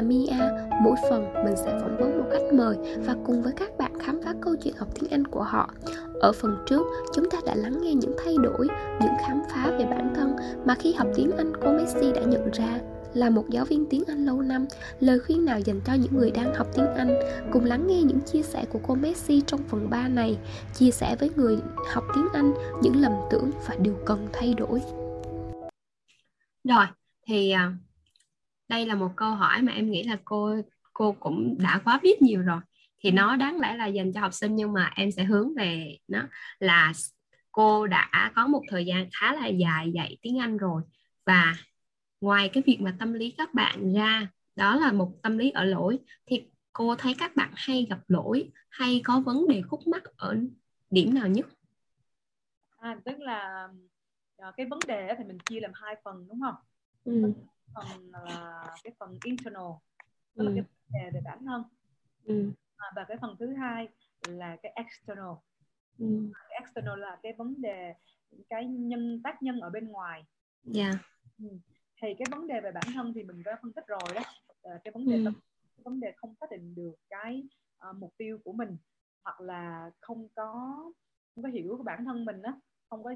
là Mia. Mỗi phần mình sẽ phỏng vấn một khách mời và cùng với các bạn khám phá câu chuyện học tiếng Anh của họ. Ở phần trước, chúng ta đã lắng nghe những thay đổi, những khám phá về bản thân mà khi học tiếng Anh cô Messi đã nhận ra là một giáo viên tiếng Anh lâu năm, lời khuyên nào dành cho những người đang học tiếng Anh, cùng lắng nghe những chia sẻ của cô Messi trong phần 3 này, chia sẻ với người học tiếng Anh những lầm tưởng và điều cần thay đổi. Rồi, thì à, đây là một câu hỏi mà em nghĩ là cô cô cũng đã quá biết nhiều rồi. Thì nó đáng lẽ là dành cho học sinh nhưng mà em sẽ hướng về nó là cô đã có một thời gian khá là dài dạy tiếng Anh rồi và ngoài cái việc mà tâm lý các bạn ra đó là một tâm lý ở lỗi thì cô thấy các bạn hay gặp lỗi hay có vấn đề khúc mắc ở điểm nào nhất à, tức là ờ, cái vấn đề thì mình chia làm hai phần đúng không ừ. Phần là cái phần internal tức ừ. là cái vấn đề về bản thân ừ. à, và cái phần thứ hai là cái external ừ. cái external là cái vấn đề cái nhân tác nhân ở bên ngoài yeah. Dạ. ừ thì cái vấn đề về bản thân thì mình đã phân tích rồi đó à, cái vấn đề ừ. cái vấn đề không xác định được cái uh, mục tiêu của mình hoặc là không có không có hiểu cái bản thân mình á không có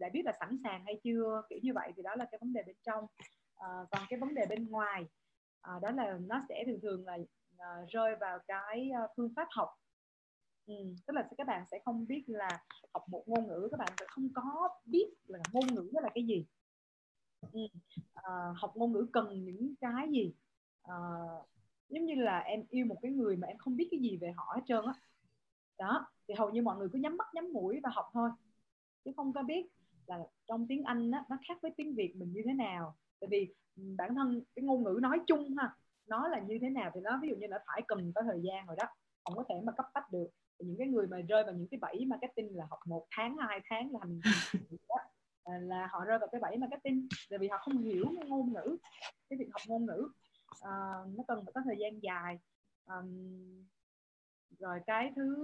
đã biết là sẵn sàng hay chưa kiểu như vậy thì đó là cái vấn đề bên trong à, còn cái vấn đề bên ngoài à, đó là nó sẽ thường thường là à, rơi vào cái phương pháp học ừ, tức là các bạn sẽ không biết là học một ngôn ngữ các bạn sẽ không có biết là ngôn ngữ đó là cái gì ừ. à, học ngôn ngữ cần những cái gì à, giống như là em yêu một cái người mà em không biết cái gì về họ hết trơn á đó. đó thì hầu như mọi người cứ nhắm mắt nhắm mũi và học thôi chứ không có biết là trong tiếng Anh á, nó khác với tiếng Việt mình như thế nào tại vì bản thân cái ngôn ngữ nói chung ha nó là như thế nào thì nó ví dụ như là phải cần có thời gian rồi đó không có thể mà cấp bách được. Những cái người mà rơi vào những cái bẫy marketing là học một tháng hai tháng là thành là họ rơi vào cái bẫy marketing bởi vì họ không hiểu ngôn ngữ cái việc học ngôn ngữ. Uh, nó cần phải có thời gian dài. Um, rồi cái thứ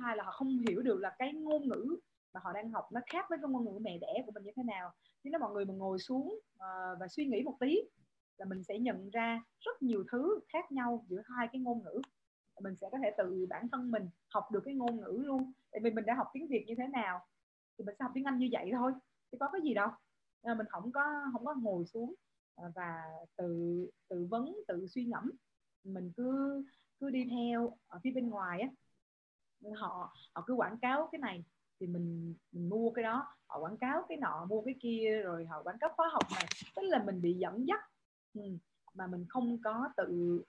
hai là họ không hiểu được là cái ngôn ngữ mà họ đang học nó khác với cái ngôn ngữ mẹ đẻ của mình như thế nào. Chứ nếu mọi người mà ngồi xuống uh, và suy nghĩ một tí là mình sẽ nhận ra rất nhiều thứ khác nhau giữa hai cái ngôn ngữ. Mình sẽ có thể từ bản thân mình học được cái ngôn ngữ luôn. Tại vì mình đã học tiếng việt như thế nào thì mình sẽ học tiếng anh như vậy thôi chứ có cái gì đâu. À, mình không có không có ngồi xuống ờ, và tự tự vấn tự suy ngẫm. Mình cứ cứ đi theo ở phía bên ngoài á. Họ họ cứ quảng cáo cái này thì mình mình mua cái đó. Họ quảng cáo cái nọ mua cái kia rồi họ quảng cáo khóa học này. Tức là mình bị dẫn dắt ừ, mà mình không có tự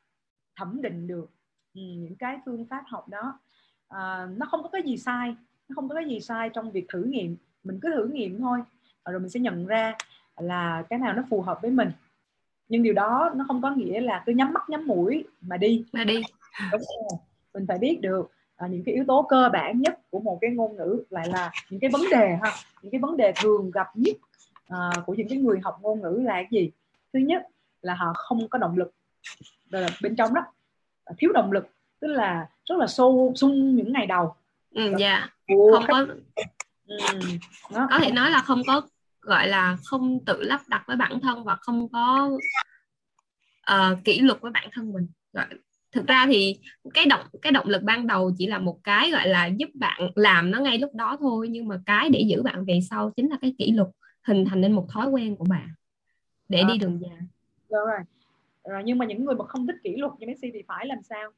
thẩm định được ừ, những cái phương pháp học đó. À, nó không có cái gì sai nó không có cái gì sai trong việc thử nghiệm. Mình cứ thử nghiệm thôi rồi mình sẽ nhận ra là cái nào nó phù hợp với mình. Nhưng điều đó nó không có nghĩa là cứ nhắm mắt nhắm mũi mà đi. Mà đi. Đúng rồi. mình phải biết được à, những cái yếu tố cơ bản nhất của một cái ngôn ngữ lại là những cái vấn đề ha những cái vấn đề thường gặp nhất à, của những cái người học ngôn ngữ là cái gì? Thứ nhất là họ không có động lực rồi là bên trong đó thiếu động lực tức là rất là xô sung những ngày đầu. Ừ, dạ. Không có ừ, có thể nói là không có gọi là không tự lắp đặt với bản thân và không có uh, kỷ luật với bản thân mình gọi thực ra thì cái động cái động lực ban đầu chỉ là một cái gọi là giúp bạn làm nó ngay lúc đó thôi nhưng mà cái để giữ bạn về sau chính là cái kỷ luật hình thành nên một thói quen của bạn để à. đi đường dài đúng rồi rồi nhưng mà những người mà không thích kỷ luật như Messi thì phải làm sao yeah.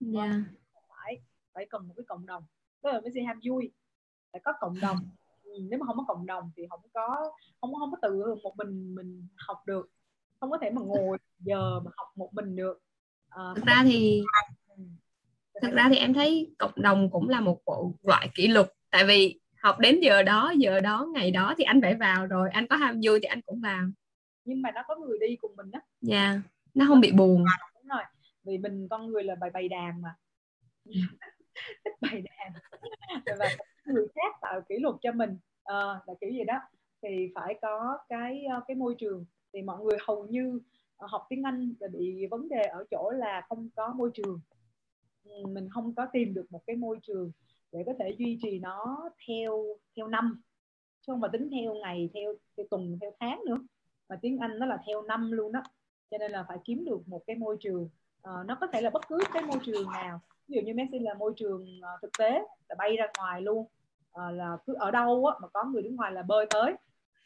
Dạ. phải phải cần một cái cộng đồng tức là Messi ham vui phải có cộng đồng nếu mà không có cộng đồng thì không có không không có tự một mình mình học được không có thể mà ngồi giờ mà học một mình được à, thực ra thì thực ra thì em thấy cộng đồng cũng là một bộ loại kỷ luật. Tại vì học đến giờ đó giờ đó ngày đó thì anh phải vào rồi anh có ham vui thì anh cũng vào. Nhưng mà nó có người đi cùng mình đó dạ yeah. nó không bị buồn. Đúng rồi vì mình con người là bày bày đàn mà. Thích bày đàn. Và người khác tạo kỷ luật cho mình. À, là kiểu gì đó. Thì phải có cái ờ, cái môi trường. Thì mọi người hầu như ờ, Ờ, học tiếng Anh là bị vấn đề ở chỗ là không có môi trường. Ừ, mình không có tìm được một cái môi trường để có thể duy trì nó theo theo năm. Chứ không mà tính theo ngày theo theo tuần theo tháng nữa. Mà tiếng Anh nó là theo năm luôn đó. Cho nên là phải kiếm được một cái môi trường uh, nó có thể là bất cứ cái môi trường nào. Ví dụ như Messi là môi trường uh, thực tế là bay ra ngoài luôn. Uh, là cứ ở đâu á, mà có người đứng ngoài là bơi tới.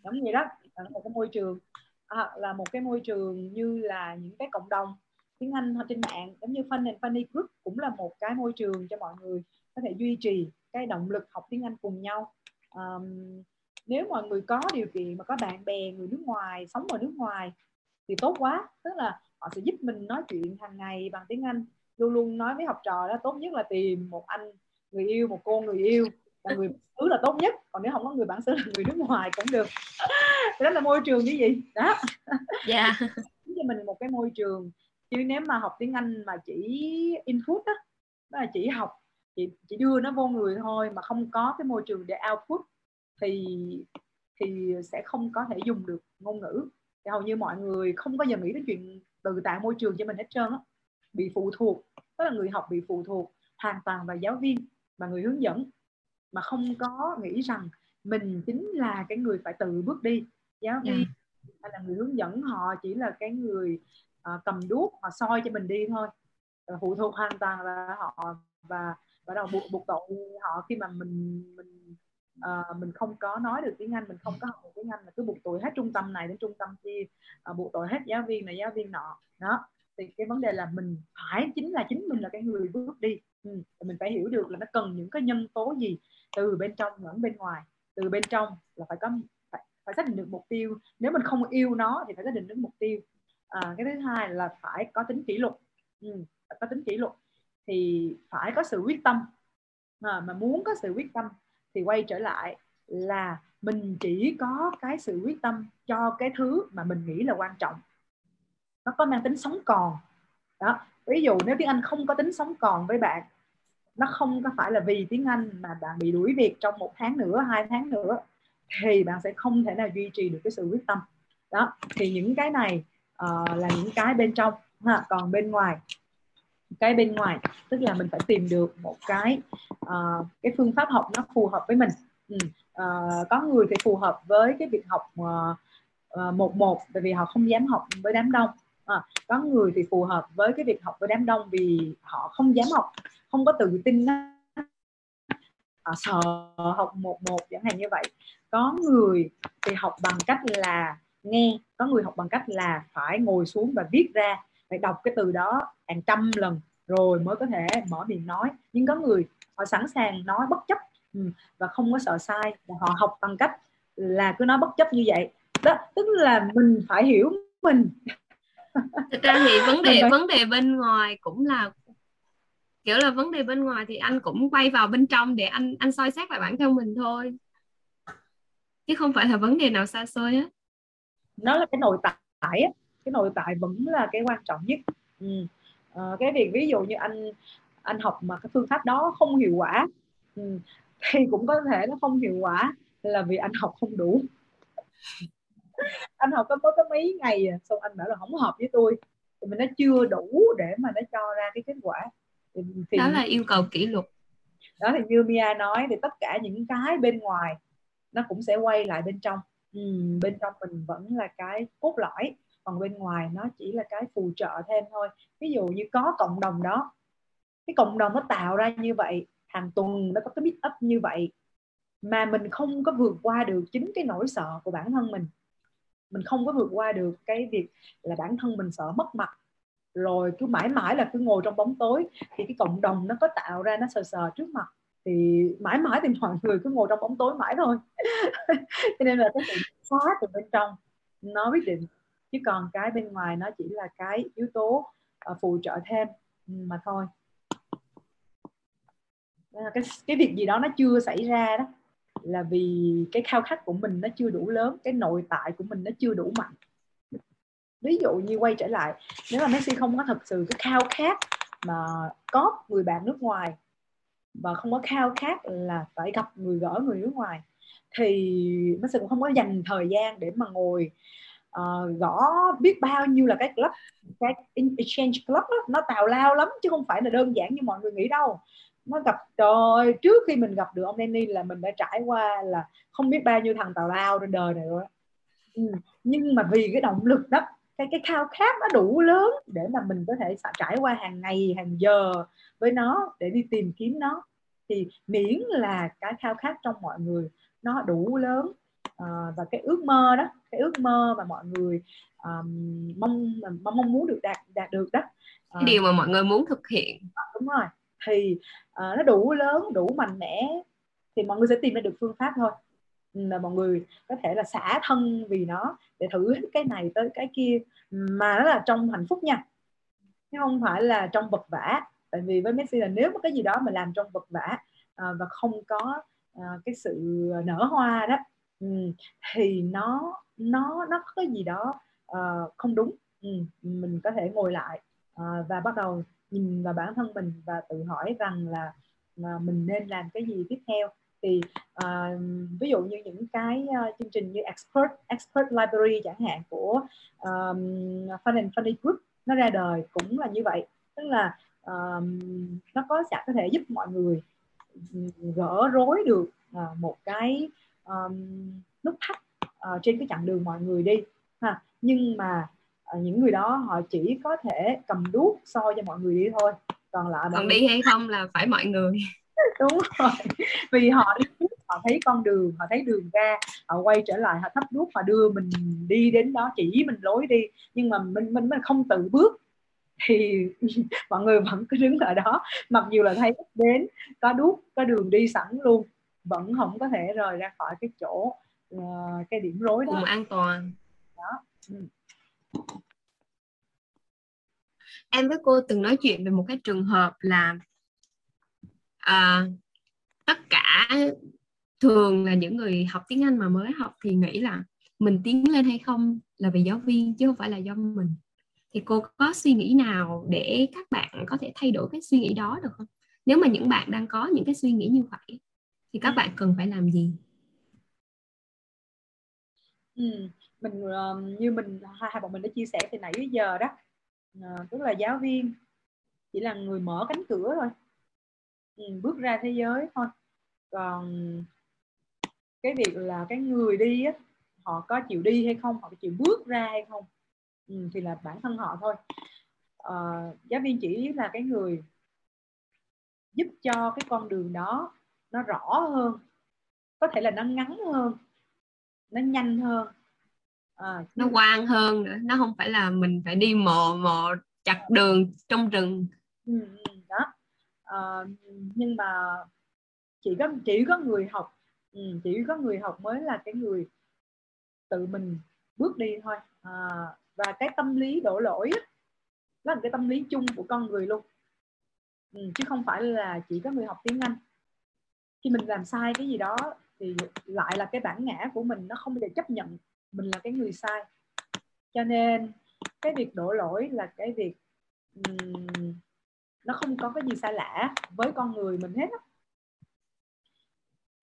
Giống như đó là một cái môi trường à, là một cái môi trường như là những cái cộng đồng tiếng Anh trên mạng giống như Fun and Funny Group cũng là một cái môi trường cho mọi người có thể duy trì cái động lực học tiếng Anh cùng nhau. Um, nếu mọi người có điều kiện mà có bạn bè người nước ngoài sống ở nước ngoài thì tốt quá. Tức là họ sẽ giúp mình nói chuyện hàng ngày bằng tiếng Anh luôn luôn nói với học trò đó tốt nhất là tìm một anh người yêu một cô người yêu là người bản xứ là tốt nhất. Còn nếu không có người bản xứ là người nước ngoài cũng được. Đó là môi trường như gì? Đó. Dạ. Yeah. cho mình một cái môi trường. Chứ nếu mà học tiếng Anh mà chỉ input đó, đó là chỉ học chỉ chỉ đưa nó vô người thôi mà không có cái môi trường để output thì thì sẽ không có thể dùng được ngôn ngữ. Thì hầu như mọi người không có giờ nghĩ đến chuyện từ tạo môi trường cho mình hết trơn á. Bị phụ thuộc. Tức là người học bị phụ thuộc hoàn toàn vào giáo viên và người hướng dẫn mà không có nghĩ rằng mình chính là cái người phải tự bước đi. Giáo viên yeah. hay là người hướng dẫn họ chỉ là cái người uh, cầm đuốc họ soi cho mình đi thôi. Phụ thuộc hoàn toàn là họ và bắt đầu buộc buộc tội họ khi mà mình mình uh, mình không có nói được tiếng Anh mình không có học được tiếng Anh là cứ buộc tội hết trung tâm này đến trung tâm kia uh, buộc tội hết giáo viên này giáo viên nọ. Đó thì cái vấn đề là mình phải chính là chính mình là cái người bước đi. Ừ. mình phải hiểu được là nó cần những cái nhân tố gì từ bên trong lẫn bên ngoài. Từ bên trong là phải có phải, phải xác định được mục tiêu. Nếu mình không yêu nó thì phải xác định được mục tiêu. À, cái thứ hai là phải có tính kỷ luật. Ừ, có tính kỷ luật. Thì phải có sự quyết tâm. À, mà muốn có sự quyết tâm thì quay trở lại là mình chỉ có cái sự quyết tâm cho cái thứ mà mình nghĩ là quan trọng nó có mang tính sống còn. Đó. Ví dụ nếu tiếng Anh không có tính sống còn với bạn nó không có phải là vì tiếng Anh mà bạn bị đuổi việc trong một tháng nữa hai tháng nữa thì bạn sẽ không thể nào duy trì được cái sự quyết tâm. Đó. Thì những cái này uh, là những cái bên trong ha. còn bên ngoài cái bên ngoài tức là mình phải tìm được một cái uh, cái phương pháp học nó phù hợp với mình. Ừ. uh, có người thì phù hợp với cái việc học uh, uh, một một tại vì họ không dám học với đám đông à, có người thì phù hợp với cái việc học với đám đông vì họ không dám học không có tự tin à, sợ học một một chẳng hạn như vậy. Có người thì học bằng cách là nghe có người học bằng cách là phải ngồi xuống và viết ra phải đọc cái từ đó hàng trăm lần rồi mới có thể mở miệng nói. Nhưng có người họ sẵn sàng nói bất chấp ừ, và không có sợ sai và họ học bằng cách là cứ nói bất chấp như vậy. Đó tức là mình phải hiểu mình thực ra thì vấn đề vấn đề bên ngoài cũng là kiểu là vấn đề bên ngoài thì anh cũng quay vào bên trong để anh anh soi xét lại bản thân mình thôi chứ không phải là vấn đề nào xa xôi á nó là cái nội tại á cái nội tại vẫn là cái quan trọng nhất ừ. à, cái việc ví dụ như anh anh học mà cái phương pháp đó không hiệu quả ừ. thì cũng có thể nó không hiệu quả là vì anh học không đủ anh học có có mấy ngày à, xong anh bảo là không hợp với tôi. Thì mình nó chưa đủ để mà nó cho ra cái kết quả. Thì, thì đó là yêu cầu kỷ luật. Đó thì như Mia nói thì tất cả những cái bên ngoài nó cũng sẽ quay lại bên trong. Ừ, bên trong mình vẫn là cái cốt lõi còn bên ngoài nó chỉ là cái phù trợ thêm thôi. Ví dụ như có cộng đồng đó cái cộng đồng nó tạo ra như vậy hàng tuần nó có cái meet up như vậy mà mình không có vượt qua được chính cái nỗi sợ của bản thân mình mình không có vượt qua được cái việc là bản thân mình sợ mất mặt. Rồi cứ mãi mãi là cứ ngồi trong bóng tối thì cái cộng đồng nó có tạo ra nó sờ sờ trước mặt. Thì mãi mãi thì mọi người cứ ngồi trong bóng tối mãi thôi. Cho nên là cái sự xóa từ bên trong nó quyết định. Chứ còn cái bên ngoài nó chỉ là cái yếu tố uh, phụ trợ thêm ừ, mà thôi. Cái cái việc gì đó nó chưa xảy ra đó là vì cái khao khát của mình nó chưa đủ lớn cái nội tại của mình nó chưa đủ mạnh. Ví dụ như quay trở lại nếu mà Messi không có thật sự cái khao khát mà có người bạn nước ngoài và không có khao khát là phải gặp người gỡ người nước ngoài thì Messi cũng không có dành thời gian để mà ngồi uh, gõ biết bao nhiêu là cái club cái exchange club đó, nó tào lao lắm chứ không phải là đơn giản như mọi người nghĩ đâu nó gặp. Trời trước khi mình gặp được ông Danny là mình đã trải qua là không biết bao nhiêu thằng tào lao trên đời này rồi ừ. nhưng mà vì cái động lực đó cái cái khao khát nó đủ lớn để mà mình có thể trải qua hàng ngày hàng giờ với nó để đi tìm kiếm nó thì miễn là cái khao khát trong mọi người nó đủ lớn. À, và cái ước mơ đó cái ước mơ mà mọi người um, mong mong mong muốn được đạt đạt được đó. Cái điều mà mọi người muốn thực hiện. Đúng rồi thì uh, nó đủ lớn đủ mạnh mẽ thì mọi người sẽ tìm ra được phương pháp thôi. Là mọi người có thể là xả thân vì nó để thử cái này tới cái kia mà nó là trong hạnh phúc nha. Chứ không phải là trong vật vả. Tại vì với Messi là nếu mà cái gì đó mà làm trong vật vả uh, và không có uh, cái sự nở hoa đó um, thì nó nó nó có cái gì đó uh, không đúng. Um, mình có thể ngồi lại uh, và bắt đầu nhìn vào bản thân mình và tự hỏi rằng là à, mình nên làm cái gì tiếp theo. Thì uh, ví dụ như những cái uh, chương trình như expert expert library chẳng hạn của um, Fun and Funny Group nó ra đời cũng là như vậy. Tức là um, nó có sẽ có thể giúp mọi người ừ, gỡ rối được uh, một cái um, nút thắt uh, trên cái chặng đường mọi người đi ha. Nhưng mà những người đó họ chỉ có thể cầm đuốc soi cho mọi người đi thôi còn lại còn đi hay không là phải mọi người. Đúng rồi vì họ đi họ thấy con đường họ thấy đường ra họ quay trở lại họ thắp đuốc họ đưa mình đi đến đó chỉ mình lối đi. Nhưng mà mình mình mình không tự bước thì mọi người vẫn cứ đứng ở đó. Mặc dù là thấy đến có đuốc có đường đi sẵn luôn vẫn không có thể rời ra khỏi cái chỗ uh, cái điểm rối đó. Cùng an toàn. Đó ừ. Em với cô từng nói chuyện về một cái trường hợp là à, tất cả thường là những người học tiếng Anh mà mới học thì nghĩ là mình tiến lên hay không là vì giáo viên chứ không phải là do mình. Thì cô có suy nghĩ nào để các bạn có thể thay đổi cái suy nghĩ đó được không? Nếu mà những bạn đang có những cái suy nghĩ như vậy thì các bạn cần phải làm gì? Ừ, mình uh, như mình hai, hai bọn mình đã chia sẻ từ nãy đến giờ đó. Ờ, uh, tức là giáo viên chỉ là người mở cánh cửa thôi. Ừ, bước ra thế giới thôi. Còn cái việc là cái người đi á họ có chịu đi hay không họ có chịu bước ra hay không ừ, thì là bản thân họ thôi. Uh, giáo viên chỉ là cái người giúp cho cái con đường đó nó rõ hơn có thể là nó ngắn hơn nó nhanh hơn à, nó quang hơn nữa. Nó không phải là mình phải đi mò mò chặt đường trong rừng. Ừ, ừ đó. À, nhưng mà chỉ có chỉ có người học ừ, chỉ có người học mới là cái người tự mình bước đi thôi. À, và cái tâm lý đổ lỗi đó là cái tâm lý chung của con người luôn. Ừ, chứ không phải là chỉ có người học tiếng Anh. Khi mình làm sai cái gì đó thì lại là cái bản ngã của mình nó không bao giờ chấp nhận mình là cái người sai. Cho nên cái việc đổ lỗi là cái việc um, nó không có cái gì sai lạ với con người mình hết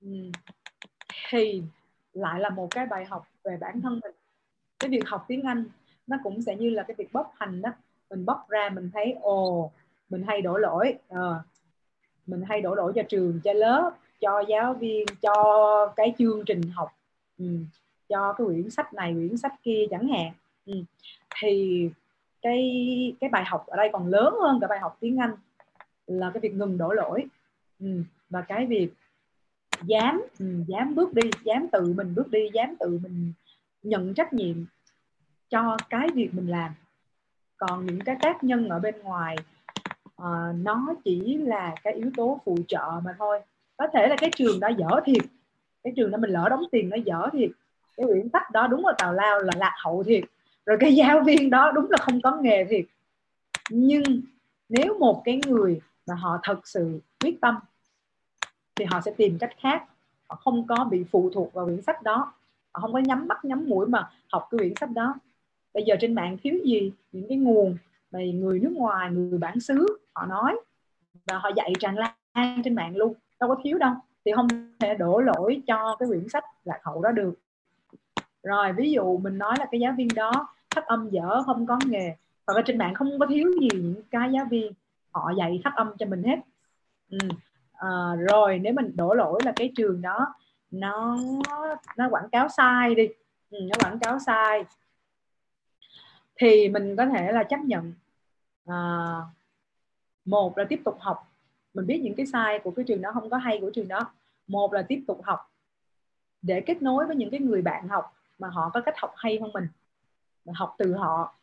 um, thì lại là một cái bài học về bản thân mình. Cái việc học tiếng Anh nó cũng sẽ như là cái việc bóc hành đó mình bóc ra mình thấy ồ mình hay đổ lỗi à, mình hay đổ lỗi cho trường cho lớp cho giáo viên cho cái chương trình học. Ừ, cho cái quyển sách này quyển sách kia chẳng hạn ừ. thì cái cái bài học ở đây còn lớn hơn cả bài học tiếng Anh là cái việc ngừng đổ lỗi ừ. và cái việc dám ừ, dám bước đi dám tự mình bước đi dám tự mình nhận trách nhiệm cho cái việc mình làm còn những cái tác nhân ở bên ngoài uh, nó chỉ là cái yếu tố phụ trợ mà thôi có thể là cái trường đã dở thiệt cái trường đó mình lỡ đóng tiền nó dở thiệt cái quyển sách đó đúng là tào lao là lạc hậu thiệt. Rồi cái giáo viên đó đúng là không có nghề thiệt. Nhưng nếu một cái người mà họ thật sự quyết tâm, thì họ sẽ tìm cách khác. Họ không có bị phụ thuộc vào quyển sách đó. Họ không có nhắm mắt, nhắm mũi mà học cái quyển sách đó. Bây giờ trên mạng thiếu gì? Những cái nguồn mà người nước ngoài, người bản xứ họ nói và họ dạy tràn lan trên mạng luôn. Đâu có thiếu đâu. Thì không thể đổ lỗi cho cái quyển sách lạc hậu đó được rồi ví dụ mình nói là cái giáo viên đó phát âm dở không có nghề hoặc là trên mạng không có thiếu gì những cái giáo viên họ dạy phát âm cho mình hết. Ừ. à, rồi nếu mình đổ lỗi là cái trường đó nó nó quảng cáo sai đi. Ừ, nó quảng cáo sai. Thì mình có thể là chấp nhận à, một là tiếp tục học. Mình biết những cái sai của cái trường đó không có hay của trường đó. Một là tiếp tục học để kết nối với những cái người bạn học mà họ có cách học hay hơn mình và học từ họ.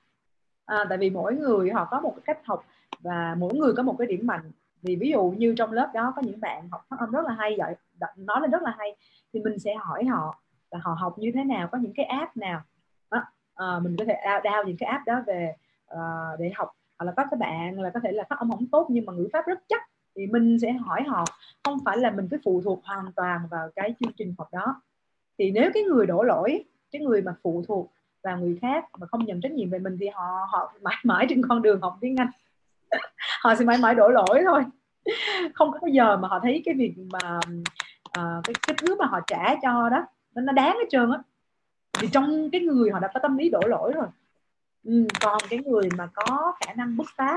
À, tại vì mỗi người họ có một cái cách học và mỗi người có một cái điểm mạnh. Vì ví dụ như trong lớp đó có những bạn học phát âm rất là hay giỏi nói lên rất là hay thì mình sẽ hỏi họ là họ học như thế nào có những cái app nào. Đó, à, mình có thể đao những cái app đó về uh, để học. Hoặc là có các bạn là có thể là phát âm không tốt nhưng mà ngữ pháp rất chắc thì mình sẽ hỏi họ. Không phải là mình cứ phụ thuộc hoàn toàn vào cái chương trình học đó. Thì nếu cái người đổ lỗi cái người mà phụ thuộc vào người khác mà không nhận trách nhiệm về mình thì họ họ mãi mãi trên con đường học tiếng Anh. Họ sẽ mãi mãi đổ lỗi thôi. Không có bao giờ mà họ thấy cái việc mà uh, cái cái thứ mà họ trả cho đó nó nó đáng hết trơn á. Vì trong cái người họ đã có tâm lý đổ lỗi rồi. Ừ, còn cái người mà có khả năng bứt phá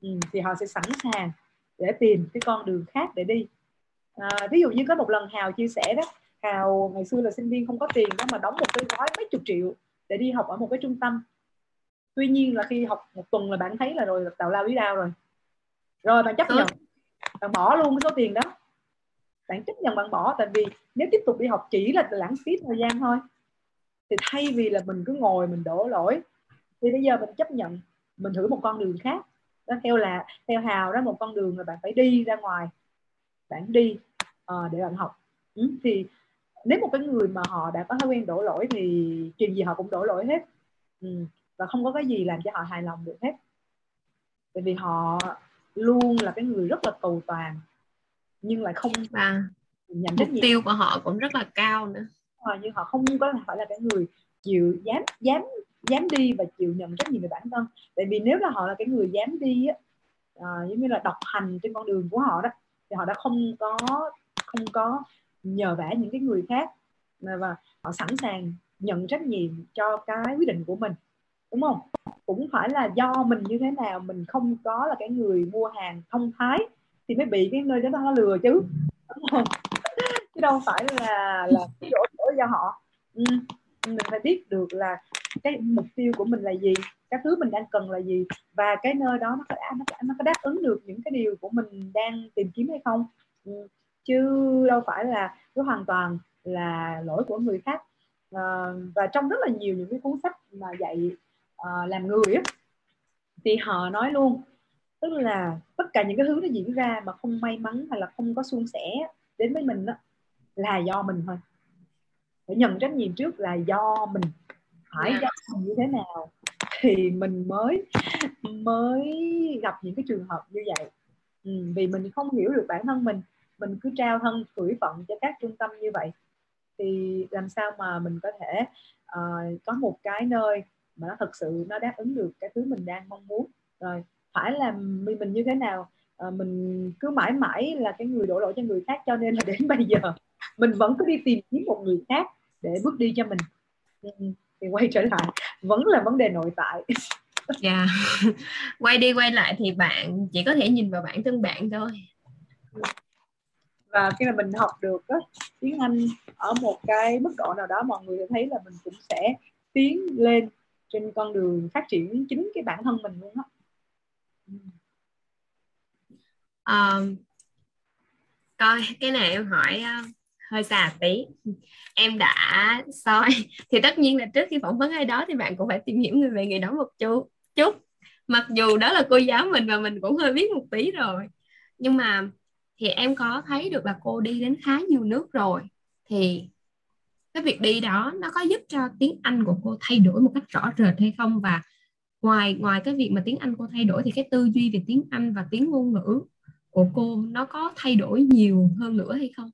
ừ, thì họ sẽ sẵn sàng để tìm cái con đường khác để đi. À, ví dụ như có một lần hào chia sẻ đó hào ngày xưa là sinh viên không có tiền đó mà đóng một cái gói mấy chục triệu để đi học ở một cái trung tâm. Tuy nhiên là khi học một tuần là bạn thấy là rồi tào lao lý đao rồi. Rồi bạn chấp nhận bạn bỏ luôn cái số tiền đó. Bạn chấp nhận bạn bỏ tại vì nếu tiếp tục đi học chỉ là lãng phí thời gian thôi thì thay vì là mình cứ ngồi mình đổ lỗi thì bây giờ mình chấp nhận mình thử một con đường khác. Đó theo là theo hào đó một con đường là bạn phải đi ra ngoài bạn đi uh, để bạn học. Ừ, thì nếu một cái người mà họ đã có thói quen đổ lỗi thì chuyện gì họ cũng đổ lỗi hết. Ừ. và không có cái gì làm cho họ hài lòng được hết. Tại vì họ luôn là cái người rất là cầu toàn nhưng lại không và nhận mục tiêu của họ cũng rất là cao nữa. À, nhưng họ không có phải là cái người chịu dám dám dám đi và chịu nhận trách nhiệm về bản thân. Tại vì nếu là họ là cái người dám đi á à, giống như là độc hành trên con đường của họ đó thì họ đã không có không có nhờ vả những cái người khác và họ sẵn sàng nhận trách nhiệm cho cái quyết định của mình đúng không cũng phải là do mình như thế nào mình không có là cái người mua hàng thông thái thì mới bị cái nơi đó nó lừa chứ đúng không chứ đâu phải là là cái lỗi chỗ do họ ừ. mình phải biết được là cái mục tiêu của mình là gì cái thứ mình đang cần là gì và cái nơi đó nó có nó, nó có đáp ứng được những cái điều của mình đang tìm kiếm hay không ừ chứ đâu phải là cứ hoàn toàn là lỗi của người khác à, và trong rất là nhiều những cái cuốn sách mà dạy à, làm người á thì họ nói luôn tức là tất cả những cái thứ nó diễn ra mà không may mắn hay là không có suôn sẻ đến với mình đó, là do mình thôi phải nhận trách nhiệm trước là do mình phải yeah. Dạ. như thế nào thì mình mới mới gặp những cái trường hợp như vậy ừ, vì mình không hiểu được bản thân mình mình cứ trao thân tuổi phận cho các trung tâm như vậy thì làm sao mà mình có thể uh, có một cái nơi mà nó thật sự nó đáp ứng được cái thứ mình đang mong muốn. Rồi phải là mình, mình như thế nào? Uh, mình cứ mãi mãi là cái người đổ lỗi cho người khác cho nên là đến bây giờ mình vẫn cứ đi tìm kiếm một người khác để bước đi cho mình. Ừ, thì quay trở lại vẫn là vấn đề nội tại. Dạ. Yeah. quay đi quay lại thì bạn chỉ có thể nhìn vào bản thân bạn thôi và khi mà mình học được á, tiếng Anh ở một cái mức độ nào đó mọi người sẽ thấy là mình cũng sẽ tiến lên trên con đường phát triển chính cái bản thân mình luôn á. Um, coi cái này em hỏi ờ, hơi xa tí. Em đã soi thì tất nhiên là trước khi phỏng vấn ai đó thì bạn cũng phải tìm hiểu người về người đó một chút chút. Mặc dù đó là cô giáo mình và mình cũng hơi biết một tí rồi. Nhưng mà thì em có thấy được là cô đi đến khá nhiều nước rồi thì cái việc đi đó nó có giúp cho tiếng Anh của cô thay đổi một cách rõ rệt hay không và ngoài ngoài cái việc mà tiếng Anh cô thay đổi thì cái tư duy về tiếng Anh và tiếng ngôn ngữ của cô nó có thay đổi nhiều hơn nữa hay không?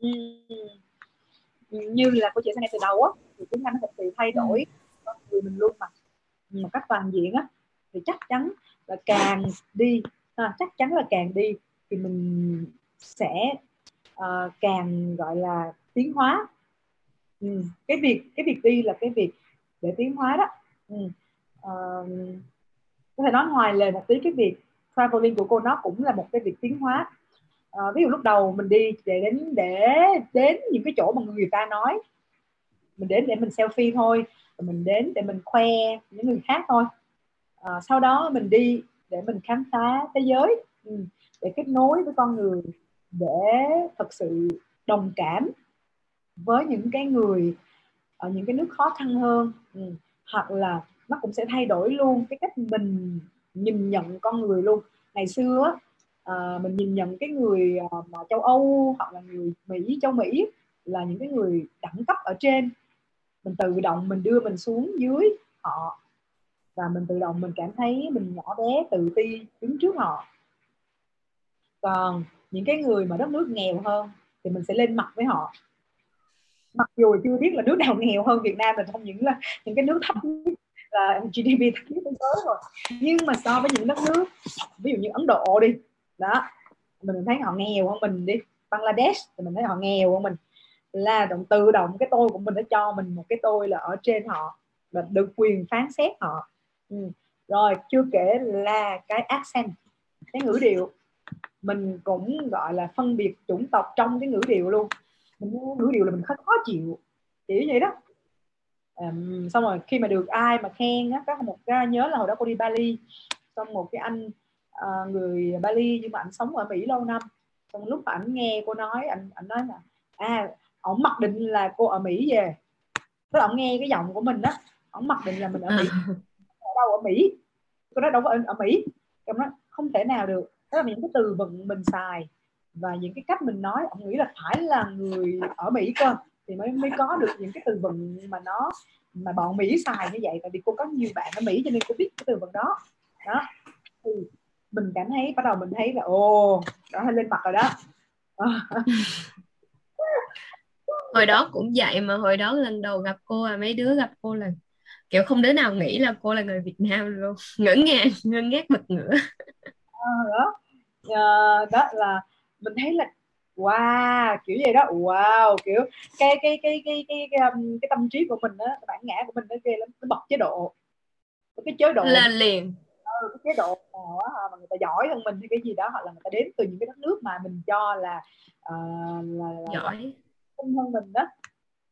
Ừ. Như là cô chia sẻ ngay từ đầu á thì tiếng Anh thực sự thay đổi con người mình luôn mà một cách toàn diện á thì chắc chắn là càng đi à, chắc chắn là càng đi thì mình sẽ uh, càng gọi là tiến hóa ừ. cái việc cái việc đi là cái việc để tiến hóa đó ừ. uh, có thể nói ngoài lề một tí cái việc traveling của cô nó cũng là một cái việc tiến hóa uh, ví dụ lúc đầu mình đi để đến để đến những cái chỗ mà người ta nói mình đến để mình selfie thôi mình đến để mình khoe những người khác thôi à, sau đó mình đi để mình khám phá thế giới. Ừ, để kết nối với con người để thật sự đồng cảm với những cái người ở những cái nước khó khăn hơn. Ừ, hoặc là nó cũng sẽ thay đổi luôn cái cách mình nhìn nhận con người luôn. Ngày xưa à, mình nhìn nhận cái người à, mà châu Âu hoặc là người Mỹ châu Mỹ là những cái người đẳng cấp ở trên. Mình tự động mình đưa mình xuống dưới họ và mình tự động mình cảm thấy mình nhỏ bé, tự ti đứng trước họ. Còn những cái người mà đất nước nghèo hơn thì mình sẽ lên mặt với họ. Mặc dù chưa biết là nước nào nghèo hơn Việt Nam là không những là, những cái nước thấp nhất là GDP thấp nhất thế giới rồi. Nhưng mà so với những đất nước, ví dụ như Ấn Độ đi, đó, mình thấy họ nghèo hơn mình đi. Bangladesh thì mình thấy họ nghèo hơn mình. Là động, tự động cái tôi của mình đã cho mình một cái tôi là ở trên họ và được quyền phán xét họ ừ. rồi chưa kể là cái accent cái ngữ điệu. Mình cũng gọi là phân biệt chủng tộc trong cái ngữ điệu luôn. Mình ngữ điệu là mình khó, khó chịu kiểu vậy đó. Um, xong rồi khi mà được ai mà khen á có một cái nhớ là hồi đó cô đi Bali. Xong một cái anh uh, người Bali nhưng mà anh sống ở Mỹ lâu năm. Xong lúc mà anh nghe cô nói anh anh nói là à ổng mặc định là cô ở Mỹ về. Tức là ổng nghe cái giọng của mình đó ổng mặc định là mình ở Mỹ. À đâu ở Mỹ. Cô nói đâu có ở, ở Mỹ. Ông nói không thể nào được. Đó là những cái từ vựng mình xài và những cái cách mình nói ông nghĩ là phải là người ở Mỹ cơ thì mới mới có được những cái từ vựng mà nó mà bọn Mỹ xài như vậy. Tại vì cô có nhiều bạn ở Mỹ cho nên cô biết cái từ vựng đó. Đó. Thì mình cảm thấy bắt đầu mình thấy là ồ đó hơi lên mặt rồi đó. Hồi đó cũng vậy mà hồi đó lần đầu gặp cô à mấy đứa gặp cô là kiểu không đứa nào nghĩ là cô là người Việt Nam luôn. Ngỡ ngàng ngơ ngác bật ngửa. À, đó à, đó là mình thấy là wow kiểu gì đó. Wow kiểu cái cái cái cái cái cái, um, cái tâm trí của mình đó cái bản ngã của mình nó ghê lắm nó bật chế độ. Cái chế độ lên liền. Ừ, cái chế độ nào á mà người ta giỏi hơn mình hay cái gì đó hoặc là người ta đến từ những cái đất nước mà mình cho là uh, là, là giỏi. hơn mình đó.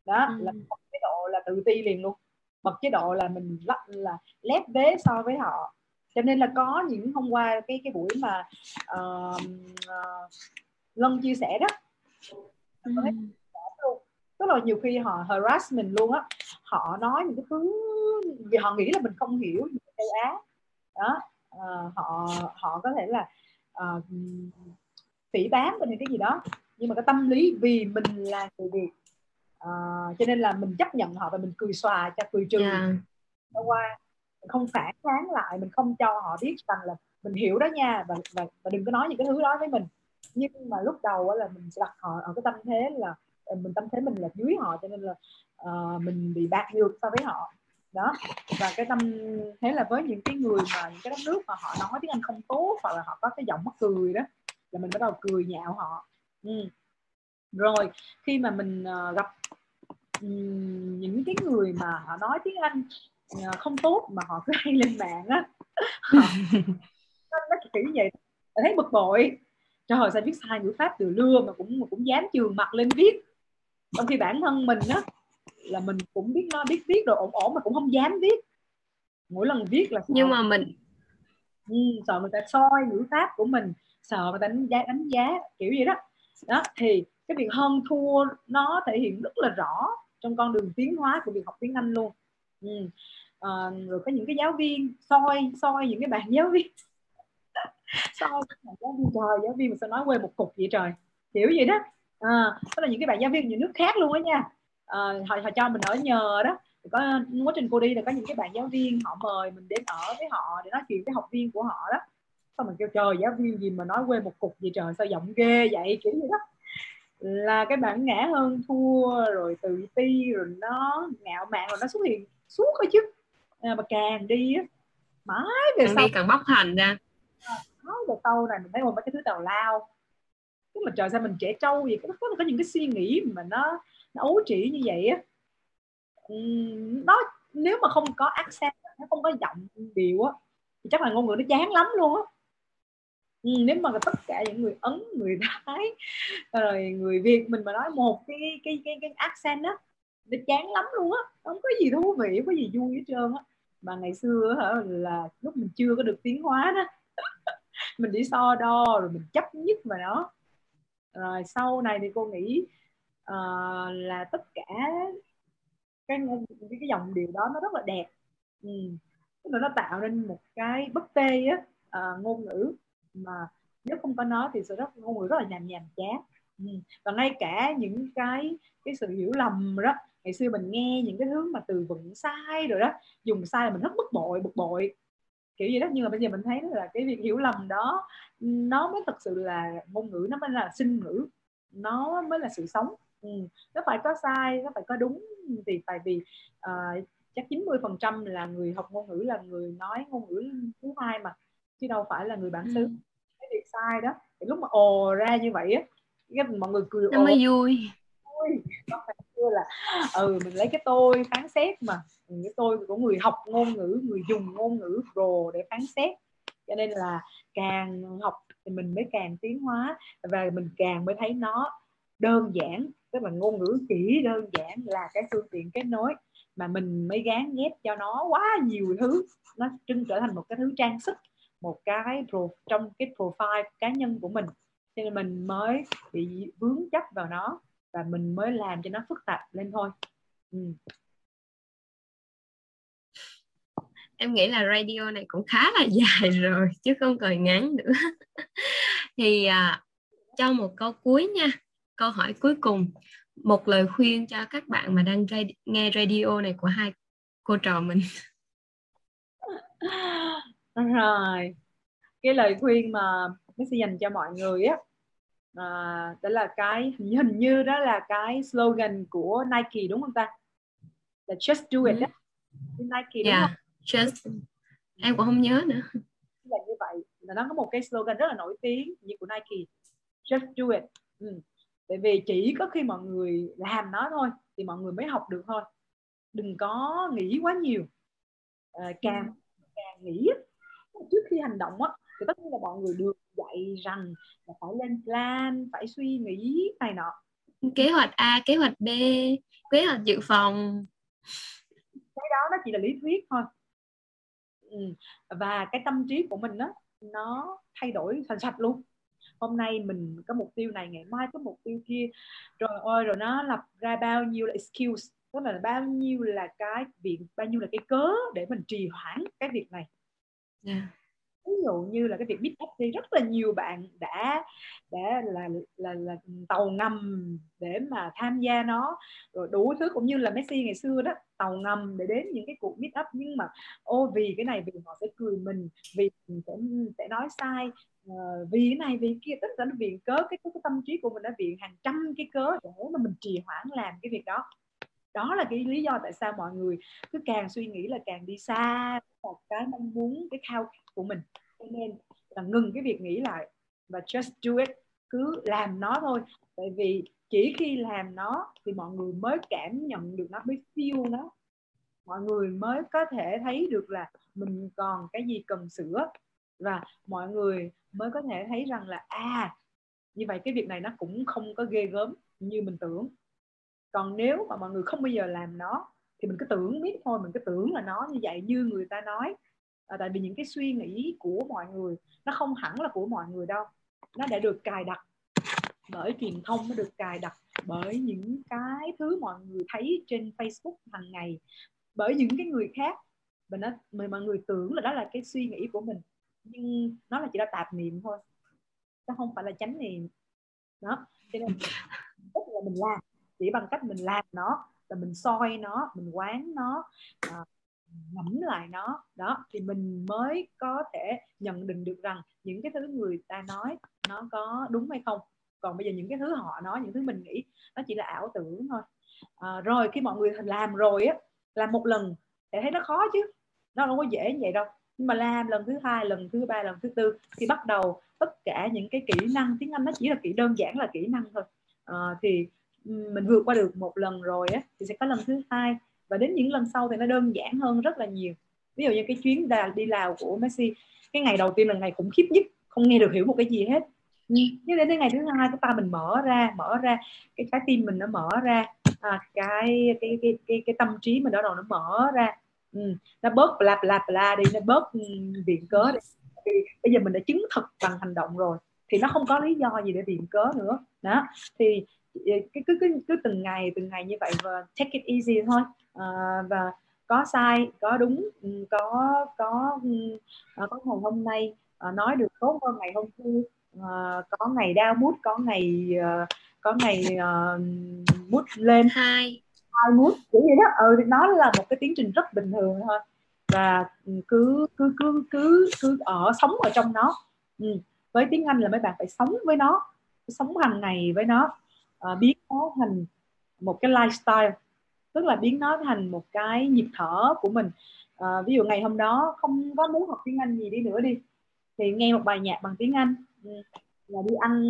Đó ừ. là chế độ là tự ti liền luôn bật chế độ là mình lắc là lép vế so với họ. Cho nên là có những hôm qua cái cái buổi mà uh, uh, Lân chia sẻ đó. Ừ. tức là nhiều khi họ harass mình luôn á. Họ nói những cái thứ vì họ nghĩ là mình không hiểu châu Á đó uh, họ họ có thể là uh, phỉ bán mình hay cái gì đó. Nhưng mà cái tâm lý vì mình là người Việt uh, cho nên là mình chấp nhận họ và mình cười xòa cho cười trừ. Yeah. qua. Mình không phản kháng lại mình không cho họ biết rằng là mình hiểu đó nha và và, và đừng có nói những cái thứ đó với mình. Nhưng mà lúc đầu là mình đặt họ ở cái tâm thế là ờ, mình tâm thế mình là dưới họ cho nên là uh, mình bị bạc nhược so với họ. Đó. Và cái tâm thế là với những cái người mà những cái đất nước mà họ nói tiếng anh không tốt hoặc là họ có cái giọng mắc cười đó là mình bắt đầu cười nhạo họ. Ừ. rồi khi mà mình uh, gặp những cái người mà họ nói tiếng anh uh, không tốt mà họ cứ hay lên mạng á. Họ, nó, kiểu như vậy. Thấy bực bội. Trời ơi sao viết sai ngữ pháp từ lưa mà cũng mà cũng dám trường mặt lên viết. Trong khi bản thân mình á là mình cũng biết nó biết viết rồi ổn ổn mà cũng không dám viết. Mỗi lần viết là sợ. nhưng mà mình ừ, sợ người ta soi ngữ pháp của mình sợ người ta đánh giá đánh giá kiểu gì đó. Đó thì cái việc hơn thua nó thể hiện rất là rõ trong con đường tiến hóa của việc học tiếng Anh luôn. Ừ. à, rồi có những cái giáo viên soi soi những cái bạn giáo viên. Soi giáo viên. Trời giáo viên mà sao nói quê một cục vậy trời. Kiểu gì đó. Ờ, à, đó là những cái bạn giáo viên những nước khác luôn á nha. À, họ, họ cho mình ở nhờ đó. Có quá trình cô đi là có những cái bạn giáo viên họ mời mình đến ở với họ để nói chuyện với học viên của họ đó. Xong mình kêu trời giáo viên gì mà nói quê một cục gì trời sao giọng ghê vậy? Kiểu gì đó là cái bản ngã hơn thua rồi tự ti rồi nó ngạo mạn rồi nó xuất hiện suốt thôi chứ. À, mà càng đi á mãi về càng sau. đi càng bóc hành ra nói về sau này mình thấy một mấy cái thứ tào lao. Tức là trời sao mình trẻ trâu vậy? Có, có, có những cái suy nghĩ mà nó nó ấu trĩ như vậy á. Nó nếu mà không có accent nó không có giọng điệu á thì chắc là ngôn ngữ nó chán lắm luôn á Ừ, nếu mà tất cả những người ấn người thái rồi người việt mình mà nói một cái cái cái cái accent á nó chán lắm luôn á không có gì thú vị không có gì vui hết trơn á. Mà ngày xưa hả là lúc mình chưa có được tiến hóa đó mình đi so đo rồi mình chấp nhất mà nó rồi sau này thì cô nghĩ uh, là tất cả cái cái, cái dòng điều đó nó rất là đẹp. Ừ. nó tạo nên một cái bất tê á uh, ngôn ngữ mà nếu không có nó thì sẽ rất ngôn ngữ rất là nhàm nhàm chán ừ. và ngay cả những cái cái sự hiểu lầm đó ngày xưa mình nghe những cái thứ mà từ vựng sai rồi đó dùng sai là mình rất bực bội bực bội kiểu gì đó nhưng mà bây giờ mình thấy là cái việc hiểu lầm đó nó mới thật sự là ngôn ngữ nó mới là sinh ngữ nó mới là sự sống ừ. nó phải có sai nó phải có đúng thì tại vì uh, chắc 90 phần trăm là người học ngôn ngữ là người nói ngôn ngữ thứ hai mà chứ đâu phải là người bản xứ. Ừ. cái việc sai đó thì lúc mà ồ ra như vậy á cái mọi người cười nó mới vui. Vui. Nó phải là ừ mình lấy cái tôi phán xét mà. Cái tôi của người học ngôn ngữ người dùng ngôn ngữ pro để phán xét. Cho nên là càng học thì mình mới càng tiến hóa và mình càng mới thấy nó đơn giản. Tức là ngôn ngữ chỉ đơn giản là cái phương tiện kết nối mà mình mới gán ghép cho nó quá nhiều thứ. Nó trưng trở thành một cái thứ trang sức một cái pro, trong cái profile cá nhân của mình. Cho nên mình mới bị vướng chấp vào nó và mình mới làm cho nó phức tạp lên thôi. Ừ. em nghĩ là radio này cũng khá là dài rồi chứ không còn ngắn nữa. Thì à, cho một câu cuối nha. Câu hỏi cuối cùng. Một lời khuyên cho các bạn mà đang ra, nghe radio này của hai cô trò mình rồi. Cái lời khuyên mà nó sẽ dành cho mọi người á à, đó là cái hình như đó là cái slogan của Nike đúng không ta? Là just do it đó Nike đúng yeah, không? just. Em cũng không nhớ nữa. Là như vậy. Là nó có một cái slogan rất là nổi tiếng như của Nike. Just do it. Ừ. tại vì chỉ có khi mọi người làm nó thôi thì mọi người mới học được thôi. Đừng có nghĩ quá nhiều. À, càng càng nghĩ trước khi hành động á thì tất nhiên là mọi người được dạy rằng là phải lên plan phải suy nghĩ này nọ. Kế hoạch A kế hoạch B kế hoạch dự phòng. Cái đó nó chỉ là lý thuyết thôi. Ừ. và cái tâm trí của mình đó nó thay đổi thành sạch luôn. Hôm nay mình có mục tiêu này ngày mai có mục tiêu kia. Rồi ôi rồi nó lập ra bao nhiêu là excuse? Tức là bao nhiêu là cái việc bao nhiêu là cái cớ để mình trì hoãn cái việc này yeah ví dụ như là cái việc meet up thì rất là nhiều bạn đã đã là là là tàu ngầm để mà tham gia nó. Rồi đủ thứ cũng như là Messi ngày xưa đó tàu ngầm để đến những cái cuộc meet up. Nhưng mà ô vì cái này vì họ sẽ cười mình vì mình sẽ sẽ nói sai. Uh, vì cái này vì kia tất cả nó viện cớ. Cái, cái, cái tâm trí của mình đã viện hàng trăm cái cớ để mà mình trì hoãn làm cái việc đó đó là cái lý do tại sao mọi người cứ càng suy nghĩ là càng đi xa, một cái mong muốn, cái khao khát của mình. Cho nên là ngừng cái việc nghĩ lại và just do it, cứ làm nó thôi. Tại vì chỉ khi làm nó thì mọi người mới cảm nhận được nó, mới feel nó. Mọi người mới có thể thấy được là mình còn cái gì cần sửa. Và mọi người mới có thể thấy rằng là à như vậy cái việc này nó cũng không có ghê gớm như mình tưởng còn nếu mà mọi người không bao giờ làm nó thì mình cứ tưởng biết thôi mình cứ tưởng là nó như vậy như người ta nói. À, tại vì những cái suy nghĩ của mọi người nó không hẳn là của mọi người đâu. Nó đã được cài đặt bởi truyền thông nó được cài đặt bởi những cái thứ mọi người thấy trên Facebook hàng ngày bởi những cái người khác. Và nó mà mọi người tưởng là đó là cái suy nghĩ của mình nhưng nó là chỉ là tạp niệm thôi nó không phải là chánh niệm. Đó cho nên cách là mình làm chỉ bằng cách mình làm nó là mình soi nó mình quán nó à, ngẫm lại nó. Đó thì mình mới có thể nhận định được rằng những cái thứ người ta nói nó có đúng hay không. Còn bây giờ những cái thứ họ nói những thứ mình nghĩ nó chỉ là ảo tưởng thôi. À, rồi khi mọi người làm rồi á làm một lần để thấy nó khó chứ. Nó không có dễ như vậy đâu. Nhưng mà làm lần thứ hai lần thứ ba lần thứ tư thì bắt đầu tất cả những cái kỹ năng tiếng anh nó chỉ là kỹ đơn giản là kỹ năng thôi. À, thì mình vượt qua được một lần rồi á thì sẽ có lần thứ hai. Và đến những lần sau thì nó đơn giản hơn rất là nhiều. Ví dụ như cái chuyến đà, đi Lào của Messi cái ngày đầu tiên là ngày khủng khiếp nhất không nghe được hiểu một cái gì hết. Nhưng đến ngày thứ hai cái ta mình mở ra mở ra cái trái tim mình nó mở ra à, cái, cái cái cái cái tâm trí mình đó đầu nó mở ra. Ừ. nó bớt bla bla bla đi nó bớt viện cớ đi. Thì bây giờ mình đã chứng thực bằng hành động rồi thì nó không có lý do gì để viện cớ nữa. Đó thì cái cứ cứ cứ từng ngày từng ngày như vậy và take it easy thôi. À, và có sai có đúng ừ, có có uh, có ngày hôm nay uh, nói được tốt hơn ngày hôm kia. Uh, có ngày đau mút có ngày uh, có ngày uh, mút lên. Hai. Hai mút kiểu gì đó. Ừ nó là một cái tiến trình rất bình thường thôi. Và cứ cứ cứ cứ cứ ở sống ở trong nó. Ừ. với tiếng Anh là mấy bạn phải sống với nó sống hàng ngày với nó uh, biến nó thành một cái lifestyle tức là biến nó thành một cái nhịp thở của mình. À, ví dụ ngày hôm đó không có muốn học tiếng Anh gì đi nữa đi thì nghe một bài nhạc bằng tiếng Anh ừ, là đi ăn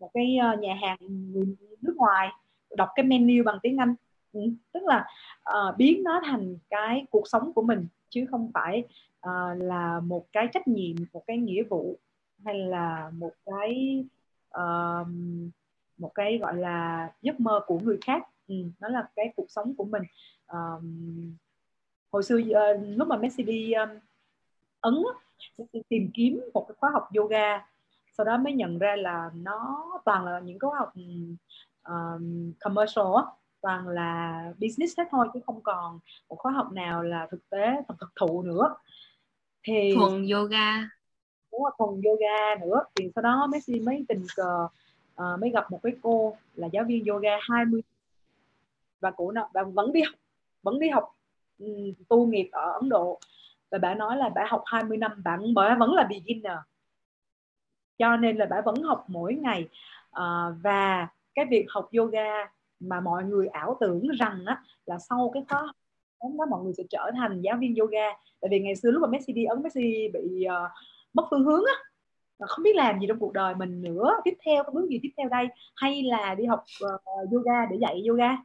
một cái ờ, nhà hàng người nước ngoài đọc cái menu bằng tiếng Anh. Ừ, tức là uh, biến nó thành cái cuộc sống của mình chứ không phải uh, là một cái trách nhiệm một cái nghĩa vụ hay là một cái uh, một cái gọi là giấc mơ của người khác. Ừ, nó là cái cuộc sống của mình. Um, hồi xưa uh, lúc mà Messi đi um, ấn tìm kiếm một cái khóa học yoga. Sau đó mới nhận ra là nó toàn là những khóa học um, commercial toàn là business hết thôi chứ không còn một khóa học nào là thực tế thật thực thụ nữa. Thì thuần yoga. Đúng là thuần yoga nữa. Thì sau đó Messi mới tình cờ uh, mới gặp một cái cô là giáo viên yoga 20 và cụ nó và vẫn đi học vẫn đi học um, tu nghiệp ở Ấn Độ. Và bà nói là bà học 20 năm bạn bà vẫn là beginner. Cho nên là bà vẫn học mỗi ngày. Uh, và cái việc học yoga mà mọi người ảo tưởng rằng á, là sau cái khóa học đó mọi người sẽ trở thành giáo viên yoga. Tại vì ngày xưa lúc mà Messi đi Ấn Messi bị uh, mất phương hướng á và không biết làm gì trong cuộc đời mình nữa. Tiếp theo có bước gì tiếp theo đây? Hay là đi học uh, yoga để dạy yoga?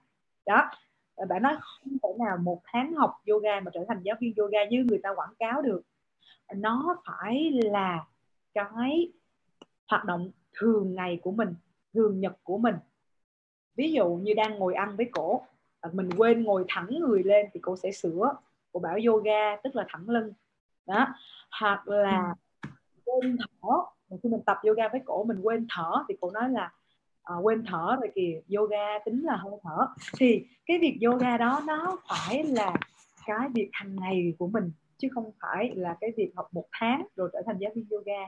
Đó. Ờ, bạn nói không thể nào một tháng học yoga mà trở thành giáo viên yoga như người ta quảng cáo được. Nó phải là cái hoạt động thường ngày của mình thường nhật của mình. Ví dụ như đang ngồi ăn với cổ mình quên ngồi thẳng người lên thì cô sẽ sửa. Cô bảo yoga tức là thẳng lưng. Đó. Hoặc là ừ quên thở. Mà khi mình tập yoga với cổ mình quên thở thì cổ nói là à, quên thở rồi kìa yoga tính là hơi thở. Thì cái việc yoga đó nó phải là cái việc hàng ngày của mình chứ không phải là cái việc học một tháng rồi trở thành giáo viên yoga.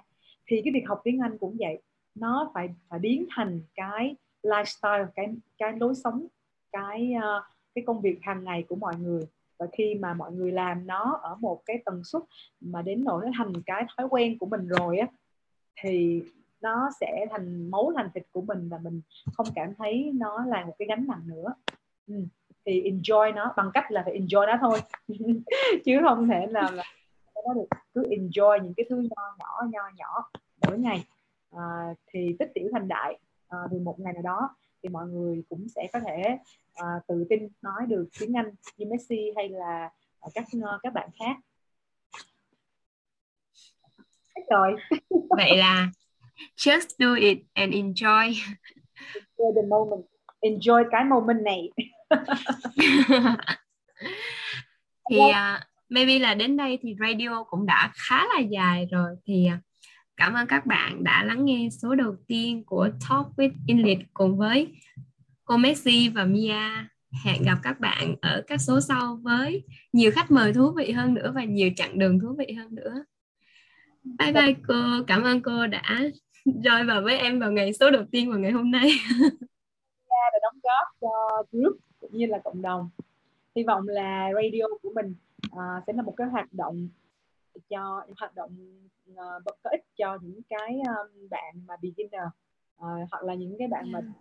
Thì cái việc học tiếng Anh cũng vậy nó phải phải biến thành cái lifestyle cái cái lối sống cái uh, cái công việc hàng ngày của mọi người và khi mà mọi người làm nó ở một cái tần suất mà đến nỗi nó thành cái thói quen của mình rồi á thì nó sẽ thành máu thành thịt của mình và mình không cảm thấy nó là một cái gánh nặng nữa ừ. thì enjoy nó bằng cách là phải enjoy nó thôi chứ không thể là, là nó được cứ enjoy những cái thứ nho nhỏ nho nhỏ mỗi ngày à, thì tích tiểu thành đại à, thì một ngày nào đó thì mọi người cũng sẽ có thể à, tự tin nói được tiếng Anh như Messi hay là các các bạn khác. Rồi. Vậy là just do it and enjoy. Enjoy the moment. Enjoy cái moment này. Thì uh, maybe là đến đây thì radio cũng đã khá là dài rồi. Thì uh, cảm ơn các bạn đã lắng nghe số đầu tiên của Talk with English cùng với cô Messi và Mia. Hẹn gặp các bạn ở các số sau với nhiều khách mời thú vị hơn nữa và nhiều chặng đường thú vị hơn nữa. Bye bye cô. Cảm ơn cô đã join vào với em vào ngày số đầu tiên vào ngày hôm nay. Đã đóng góp cho group cũng như là cộng đồng. Hy vọng là radio của mình uh, sẽ là một cái hoạt động cho hoạt động uh, có ích cho những cái um, bạn mà beginner uh, hoặc là những cái bạn yeah. mà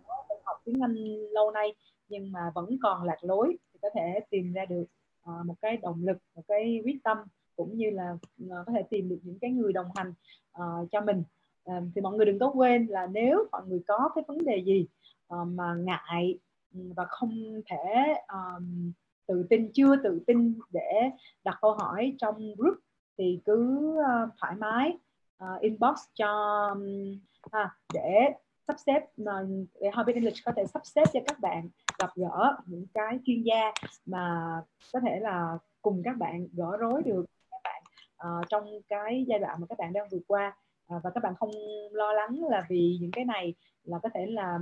học tiếng Anh lâu nay nhưng mà vẫn còn lạc lối thì có thể tìm ra được uh, một cái động lực một cái quyết tâm cũng như là uh, có thể tìm được những cái người đồng hành uh, cho mình uh, thì mọi người đừng có quên là nếu mọi người có cái vấn đề gì uh, mà ngại và không thể um, tự tin chưa tự tin để đặt câu hỏi trong group thì cứ uh, thoải mái uh, inbox cho um, à, để sắp xếp uh, để Hobbit English có thể sắp xếp cho các bạn gặp gỡ những cái chuyên gia mà có thể là cùng các bạn gỡ rối được các bạn uh, trong cái giai đoạn mà các bạn đang vượt qua. Uh, và các bạn không lo lắng là vì những cái này là có thể là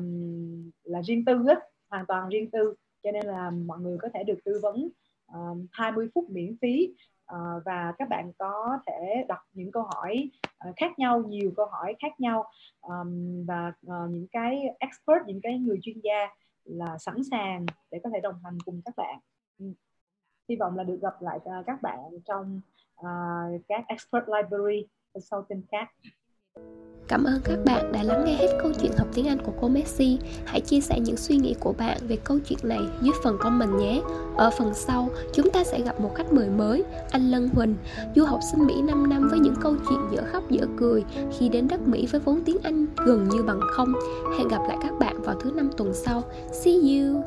là riêng tư á hoàn toàn riêng tư. Cho nên là mọi người có thể được tư vấn uh, 20 phút miễn phí uh, và các bạn có thể đặt những câu hỏi uh, khác nhau nhiều câu hỏi khác nhau. Um, và uh, những cái expert những cái người chuyên gia là sẵn sàng để có thể đồng hành cùng các bạn. Hy vọng là được gặp lại các bạn trong uh, các expert library sau tin khác. Cảm ơn các bạn đã lắng nghe hết câu chuyện học tiếng Anh của cô Messi. Hãy chia sẻ những suy nghĩ của bạn về câu chuyện này dưới phần comment nhé. Ở phần sau, chúng ta sẽ gặp một khách mời mới, anh Lân Huỳnh, du học sinh Mỹ 5 năm với những câu chuyện dở khóc dở cười khi đến đất Mỹ với vốn tiếng Anh gần như bằng không. Hẹn gặp lại các bạn vào thứ năm tuần sau. See you!